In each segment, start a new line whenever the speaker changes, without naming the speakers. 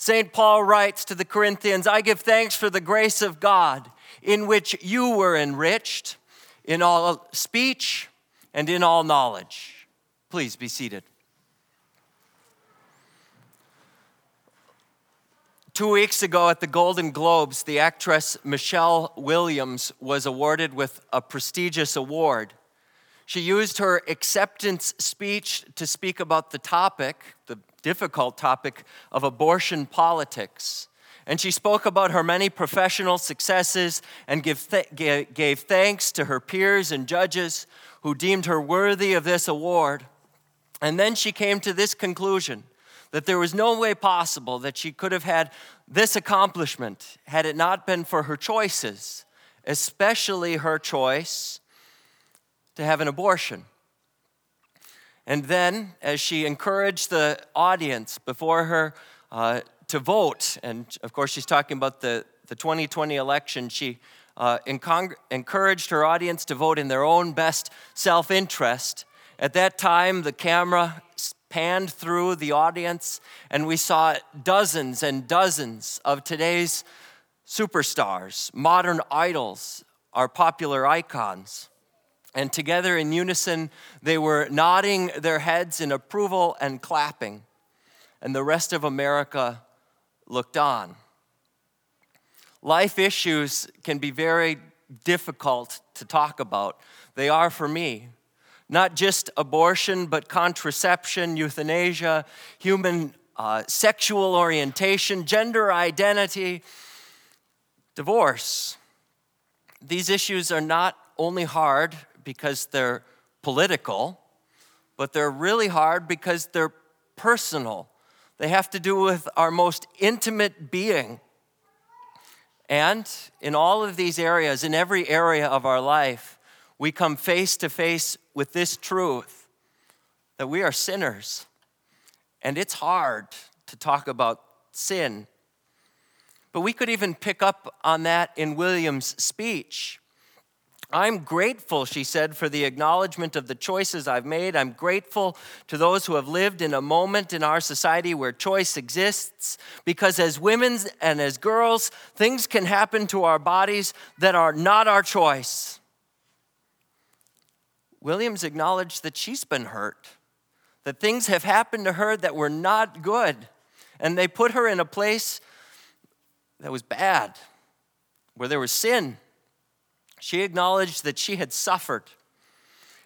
St. Paul writes to the Corinthians I give thanks for the grace of God in which you were enriched in all speech and in all knowledge. Please be seated. Two weeks ago at the Golden Globes, the actress Michelle Williams was awarded with a prestigious award. She used her acceptance speech to speak about the topic, the difficult topic of abortion politics. And she spoke about her many professional successes and give th- gave thanks to her peers and judges who deemed her worthy of this award. And then she came to this conclusion that there was no way possible that she could have had this accomplishment had it not been for her choices, especially her choice to have an abortion. And then, as she encouraged the audience before her uh, to vote, and of course, she's talking about the, the 2020 election, she uh, encouraged her audience to vote in their own best self interest. At that time, the camera panned through the audience, and we saw dozens and dozens of today's superstars, modern idols, our popular icons. And together in unison, they were nodding their heads in approval and clapping. And the rest of America looked on. Life issues can be very difficult to talk about. They are for me not just abortion, but contraception, euthanasia, human uh, sexual orientation, gender identity, divorce. These issues are not only hard because they're political, but they're really hard because they're personal. They have to do with our most intimate being. And in all of these areas, in every area of our life, we come face to face with this truth that we are sinners. And it's hard to talk about sin. But we could even pick up on that in Williams' speech. I'm grateful, she said, for the acknowledgement of the choices I've made. I'm grateful to those who have lived in a moment in our society where choice exists, because as women and as girls, things can happen to our bodies that are not our choice. Williams acknowledged that she's been hurt, that things have happened to her that were not good, and they put her in a place that was bad, where there was sin. She acknowledged that she had suffered.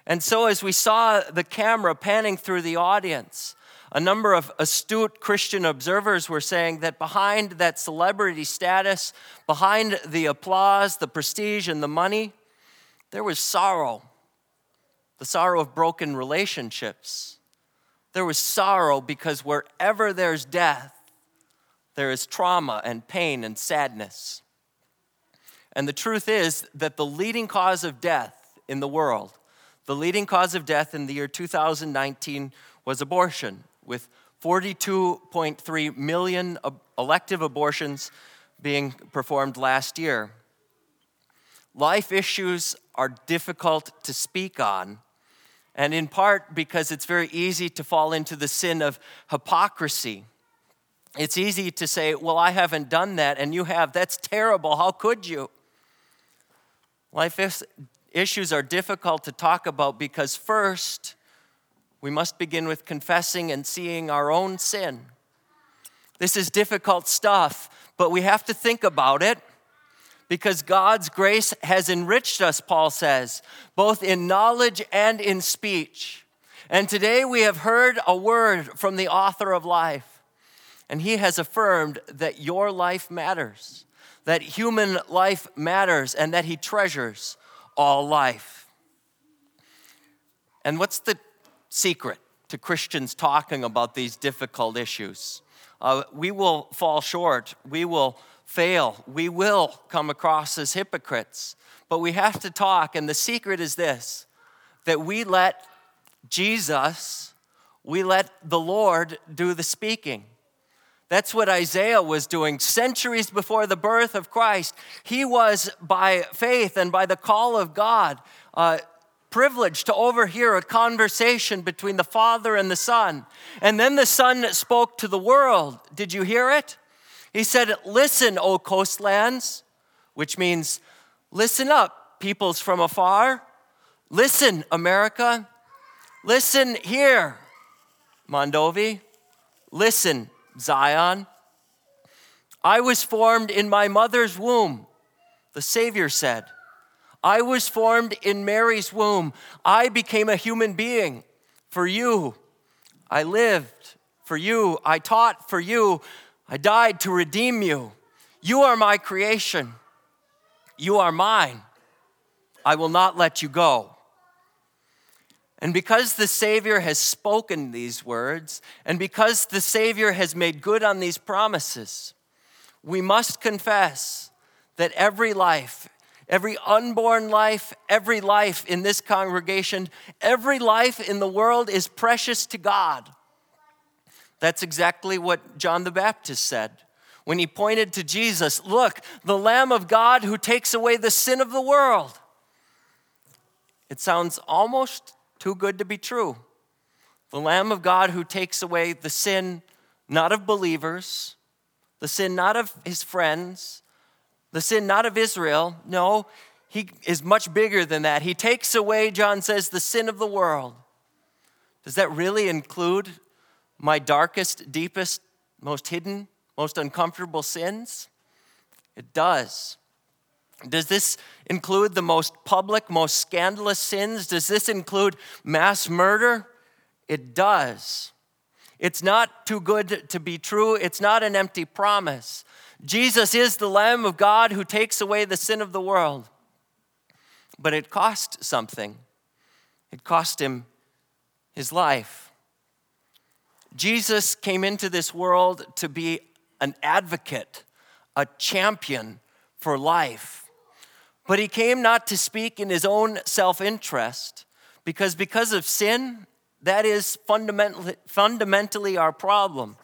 And so, as we saw the camera panning through the audience, a number of astute Christian observers were saying that behind that celebrity status, behind the applause, the prestige, and the money, there was sorrow the sorrow of broken relationships. There was sorrow because wherever there's death, there is trauma and pain and sadness. And the truth is that the leading cause of death in the world, the leading cause of death in the year 2019 was abortion, with 42.3 million elective abortions being performed last year. Life issues are difficult to speak on, and in part because it's very easy to fall into the sin of hypocrisy. It's easy to say, Well, I haven't done that, and you have. That's terrible. How could you? Life issues are difficult to talk about because, first, we must begin with confessing and seeing our own sin. This is difficult stuff, but we have to think about it because God's grace has enriched us, Paul says, both in knowledge and in speech. And today we have heard a word from the author of life, and he has affirmed that your life matters, that human life matters, and that he treasures all life. And what's the secret to Christians talking about these difficult issues? Uh, we will fall short. We will fail. We will come across as hypocrites, but we have to talk. And the secret is this that we let Jesus, we let the Lord do the speaking. That's what Isaiah was doing centuries before the birth of Christ. He was, by faith and by the call of God, uh, privileged to overhear a conversation between the Father and the Son. And then the Son spoke to the world. Did you hear it? He said, Listen, O coastlands, which means listen up, peoples from afar. Listen, America. Listen here, Mondovi. Listen, Zion. I was formed in my mother's womb, the Savior said. I was formed in Mary's womb. I became a human being for you. I lived for you. I taught for you. I died to redeem you. You are my creation. You are mine. I will not let you go. And because the Savior has spoken these words, and because the Savior has made good on these promises, we must confess that every life, every unborn life, every life in this congregation, every life in the world is precious to God. That's exactly what John the Baptist said when he pointed to Jesus Look, the Lamb of God who takes away the sin of the world. It sounds almost too good to be true. The Lamb of God who takes away the sin not of believers, the sin not of his friends, the sin not of Israel. No, he is much bigger than that. He takes away, John says, the sin of the world. Does that really include my darkest, deepest, most hidden, most uncomfortable sins? It does. Does this include the most public, most scandalous sins? Does this include mass murder? It does. It's not too good to be true. It's not an empty promise. Jesus is the Lamb of God who takes away the sin of the world. But it cost something, it cost him his life. Jesus came into this world to be an advocate, a champion for life. But he came not to speak in his own self interest, because because of sin, that is fundamentally, fundamentally our problem.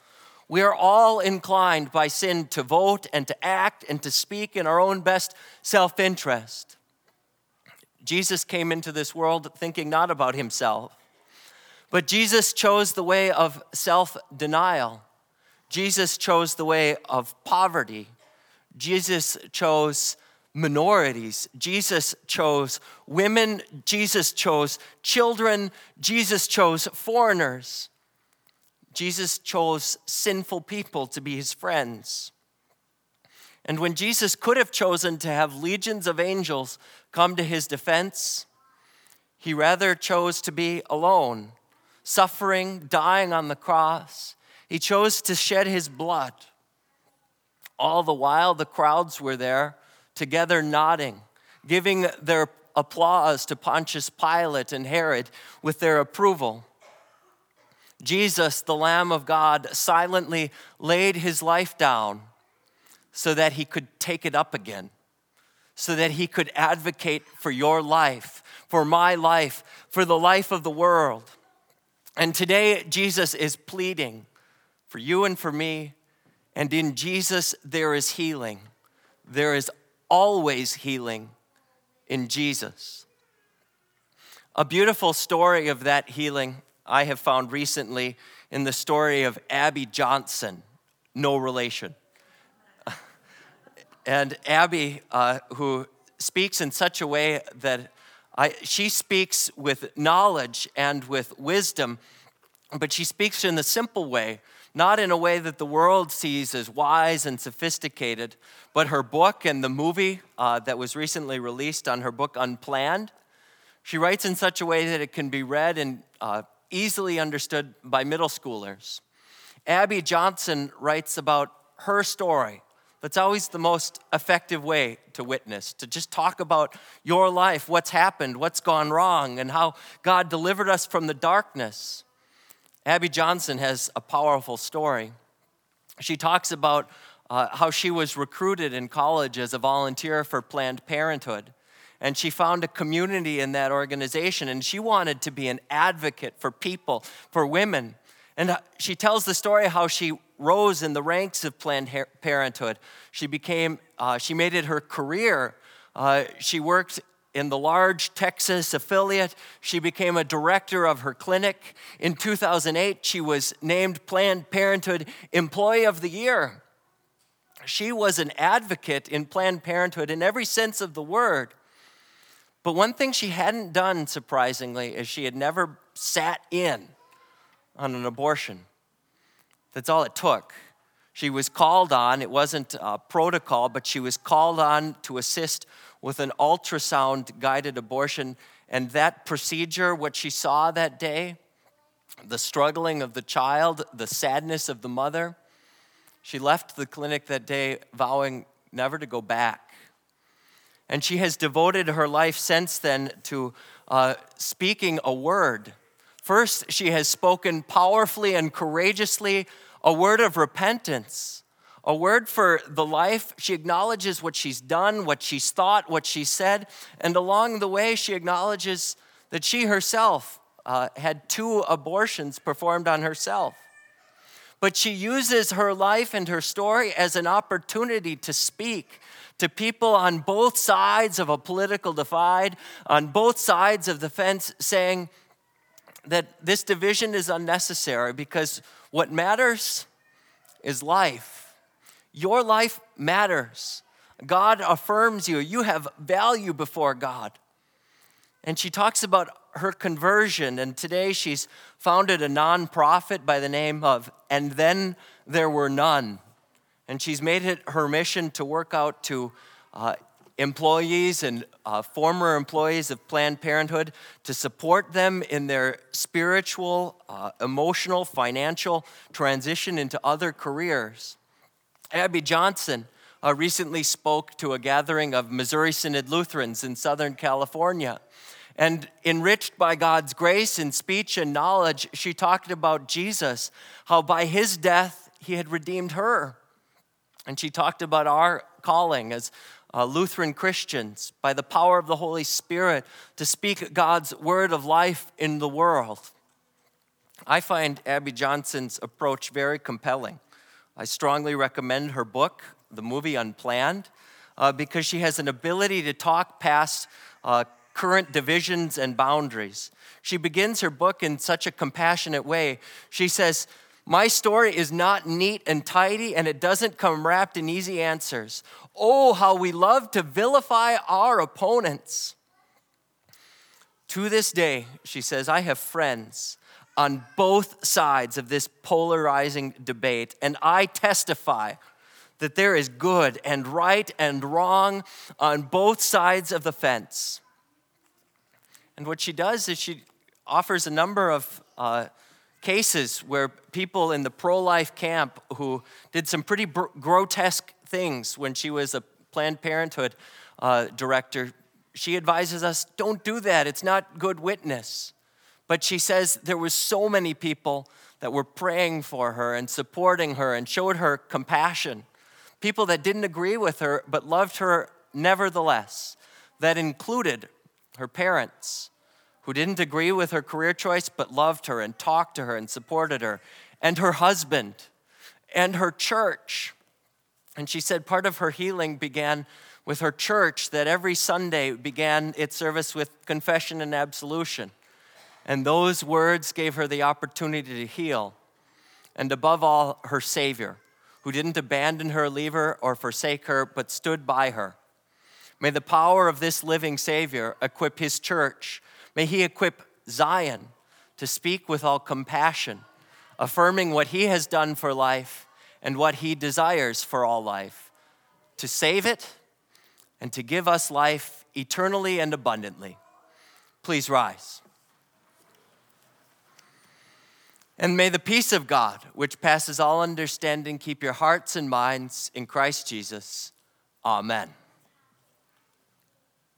We are all inclined by sin to vote and to act and to speak in our own best self interest. Jesus came into this world thinking not about himself, but Jesus chose the way of self denial. Jesus chose the way of poverty. Jesus chose minorities. Jesus chose women. Jesus chose children. Jesus chose foreigners. Jesus chose sinful people to be his friends. And when Jesus could have chosen to have legions of angels come to his defense, he rather chose to be alone, suffering, dying on the cross. He chose to shed his blood. All the while, the crowds were there together nodding, giving their applause to Pontius Pilate and Herod with their approval. Jesus, the Lamb of God, silently laid his life down so that he could take it up again, so that he could advocate for your life, for my life, for the life of the world. And today, Jesus is pleading for you and for me. And in Jesus, there is healing. There is always healing in Jesus. A beautiful story of that healing I have found recently in the story of Abby Johnson, no relation. and Abby, uh, who speaks in such a way that I, she speaks with knowledge and with wisdom, but she speaks in the simple way not in a way that the world sees as wise and sophisticated, but her book and the movie uh, that was recently released on her book Unplanned. She writes in such a way that it can be read and uh, easily understood by middle schoolers. Abby Johnson writes about her story. That's always the most effective way to witness, to just talk about your life, what's happened, what's gone wrong, and how God delivered us from the darkness. Abby Johnson has a powerful story. She talks about uh, how she was recruited in college as a volunteer for Planned Parenthood. And she found a community in that organization, and she wanted to be an advocate for people, for women. And uh, she tells the story how she rose in the ranks of Planned Parenthood. She became, uh, she made it her career. Uh, she worked in the large Texas affiliate. She became a director of her clinic. In 2008, she was named Planned Parenthood Employee of the Year. She was an advocate in Planned Parenthood in every sense of the word. But one thing she hadn't done, surprisingly, is she had never sat in on an abortion. That's all it took. She was called on, it wasn't a protocol, but she was called on to assist with an ultrasound guided abortion. And that procedure, what she saw that day, the struggling of the child, the sadness of the mother, she left the clinic that day vowing never to go back. And she has devoted her life since then to uh, speaking a word. First, she has spoken powerfully and courageously a word of repentance, a word for the life. She acknowledges what she's done, what she's thought, what she said, and along the way, she acknowledges that she herself uh, had two abortions performed on herself. But she uses her life and her story as an opportunity to speak to people on both sides of a political divide, on both sides of the fence, saying that this division is unnecessary because what matters is life. Your life matters. God affirms you. You have value before God. And she talks about her conversion, and today she's founded a nonprofit by the name of And Then There Were None. And she's made it her mission to work out to uh, employees and uh, former employees of Planned Parenthood to support them in their spiritual, uh, emotional, financial transition into other careers. Abby Johnson uh, recently spoke to a gathering of Missouri Synod Lutherans in Southern California. And enriched by God's grace in speech and knowledge, she talked about Jesus, how by his death he had redeemed her. And she talked about our calling as uh, Lutheran Christians by the power of the Holy Spirit to speak God's word of life in the world. I find Abby Johnson's approach very compelling. I strongly recommend her book, the movie Unplanned, uh, because she has an ability to talk past uh, current divisions and boundaries. She begins her book in such a compassionate way. She says, my story is not neat and tidy, and it doesn't come wrapped in easy answers. Oh, how we love to vilify our opponents. To this day, she says, I have friends on both sides of this polarizing debate, and I testify that there is good and right and wrong on both sides of the fence. And what she does is she offers a number of uh, cases where people in the pro life camp who did some pretty br- grotesque things when she was a Planned Parenthood uh, director, she advises us don't do that. It's not good witness. But she says there were so many people that were praying for her and supporting her and showed her compassion. People that didn't agree with her but loved her nevertheless. That included her parents, who didn't agree with her career choice but loved her and talked to her and supported her, and her husband, and her church. And she said part of her healing began with her church, that every Sunday began its service with confession and absolution. And those words gave her the opportunity to heal. And above all, her Savior, who didn't abandon her, leave her, or forsake her, but stood by her. May the power of this living Savior equip his church May He equip Zion to speak with all compassion, affirming what He has done for life and what He desires for all life, to save it and to give us life eternally and abundantly. Please rise. And may the peace of God, which passes all understanding, keep your hearts and minds in Christ Jesus. Amen.